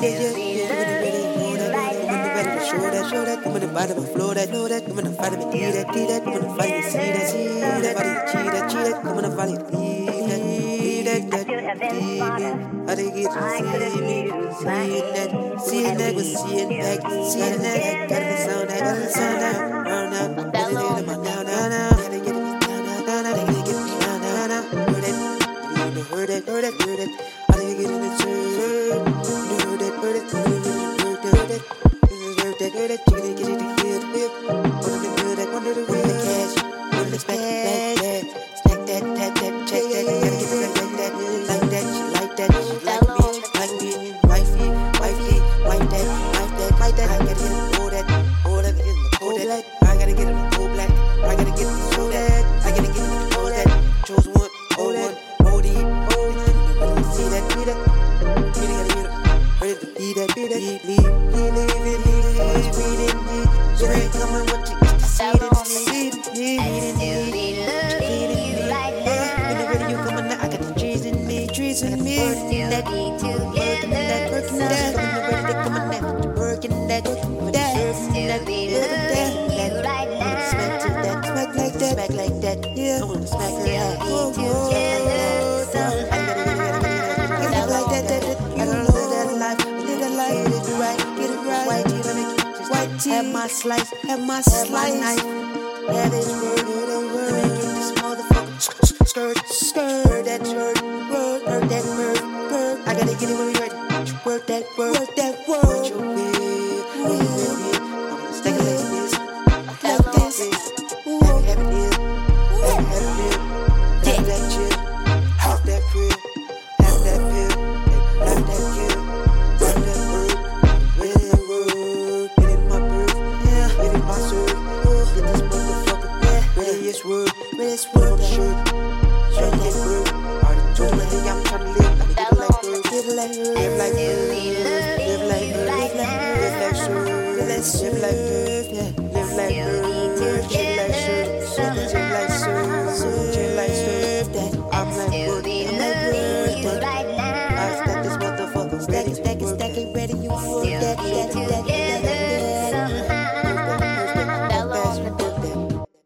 yeah, yeah. Show that, show that, come in the bottom of flow that, know that, come in the bottom of D that, D that, come in the bottom of C that, C that, body G that, G that, come in the bottom of E that, E that, that, D that, I didn't get to see me, seeing that, seeing that, was seeing back, seeing that, got the sound, got the sound out. respect, respect. that, working that, working that, everybody coming at working that, that, that, that, that, smack to that, smack like that, smack like that, yeah, I wanna smack her out. Whoa, whoa, down. Have my slice, have my slice. Have my knife. That is really get it when we ready. Word that word, word that word. Word your way, word your way. I'm it like this, like this. Have have it here, have have it here. Have that chill, have that pill, have that pill, have that kill, have that word, get it word, get it my yeah, get it my serve, get this motherfucker, yeah, ready this word, ready this word the shirt, shirt that word, this. Live like Earth, yeah. Live like like like like I'm like I'm like I stack it, stack it, stack it, ready. You for that, that, that.